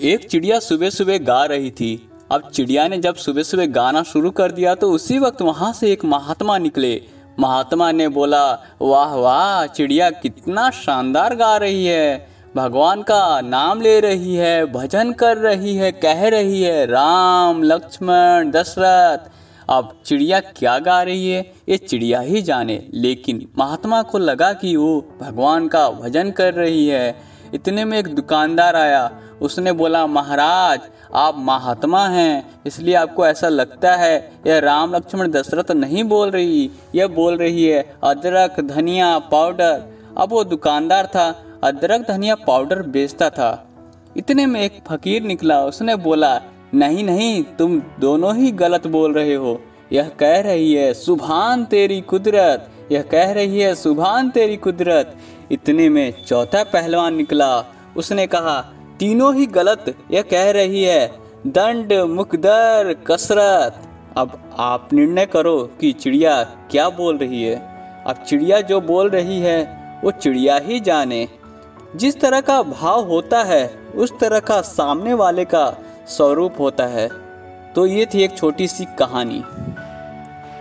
एक चिड़िया सुबह सुबह गा रही थी। अब चिड़िया ने जब सुबह सुबह गाना शुरू कर दिया तो उसी वक्त वहाँ से एक महात्मा निकले। महात्मा ने बोला, वाह वाह, चिड़िया कितना शानदार गा रही है। भगवान का नाम ले रही है, भजन कर रही है, कह रही है, राम, लक्ष्मण, दशरथ। अब चिड़िया क्या गा रही है, ये चिड़िया ही जाने। लेकिन महात्मा को लगा कि वो भगवान का भजन कर रही है। इतने में एक दुकानदार आया। उसने बोला, महाराज, आप महात्मा हैं, इसलिए आपको ऐसा लगता है, यह राम लक्ष्मण दशरथ नहीं बोल रही। यह बोल रही है, अदरक, धनिया, पाउडर। अब वो दुकानदार था, अदरक, धनिया, पाउडर बेचता था। इतने में एक फकीर निकला, उसने बोला, नहीं नहीं, तुम दोनों ही गलत बोल रहे हो। यह कह रही है, सुभान तेरी कुदरत यह कह रही है, सुभान तेरी कुदरत, इतने में चौथा पहलवान निकला। उसने कहा, तीनों ही गलत, यह कह रही है, दंड, मुकदर, कसरत। अब आप निर्णय करो कि चिड़िया क्या बोल रही है। अब चिड़िया जो बोल रही है, वो चिड़िया ही जाने। जिस तरह का भाव होता है, उस तरह का सामने वाले का स्वरूप होता है। तो ये थी एक छोटी सी कहानी।